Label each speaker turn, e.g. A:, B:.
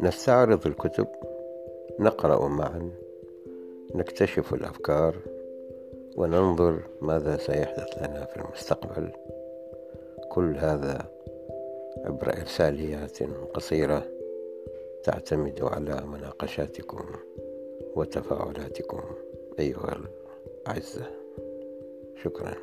A: نستعرض الكتب نقرأ معا نكتشف الأفكار وننظر ماذا سيحدث لنا في المستقبل. كل هذا عبر إرساليات قصيرة تعتمد على مناقشاتكم وتفاعلاتكم أيها الأعزة. شكرا.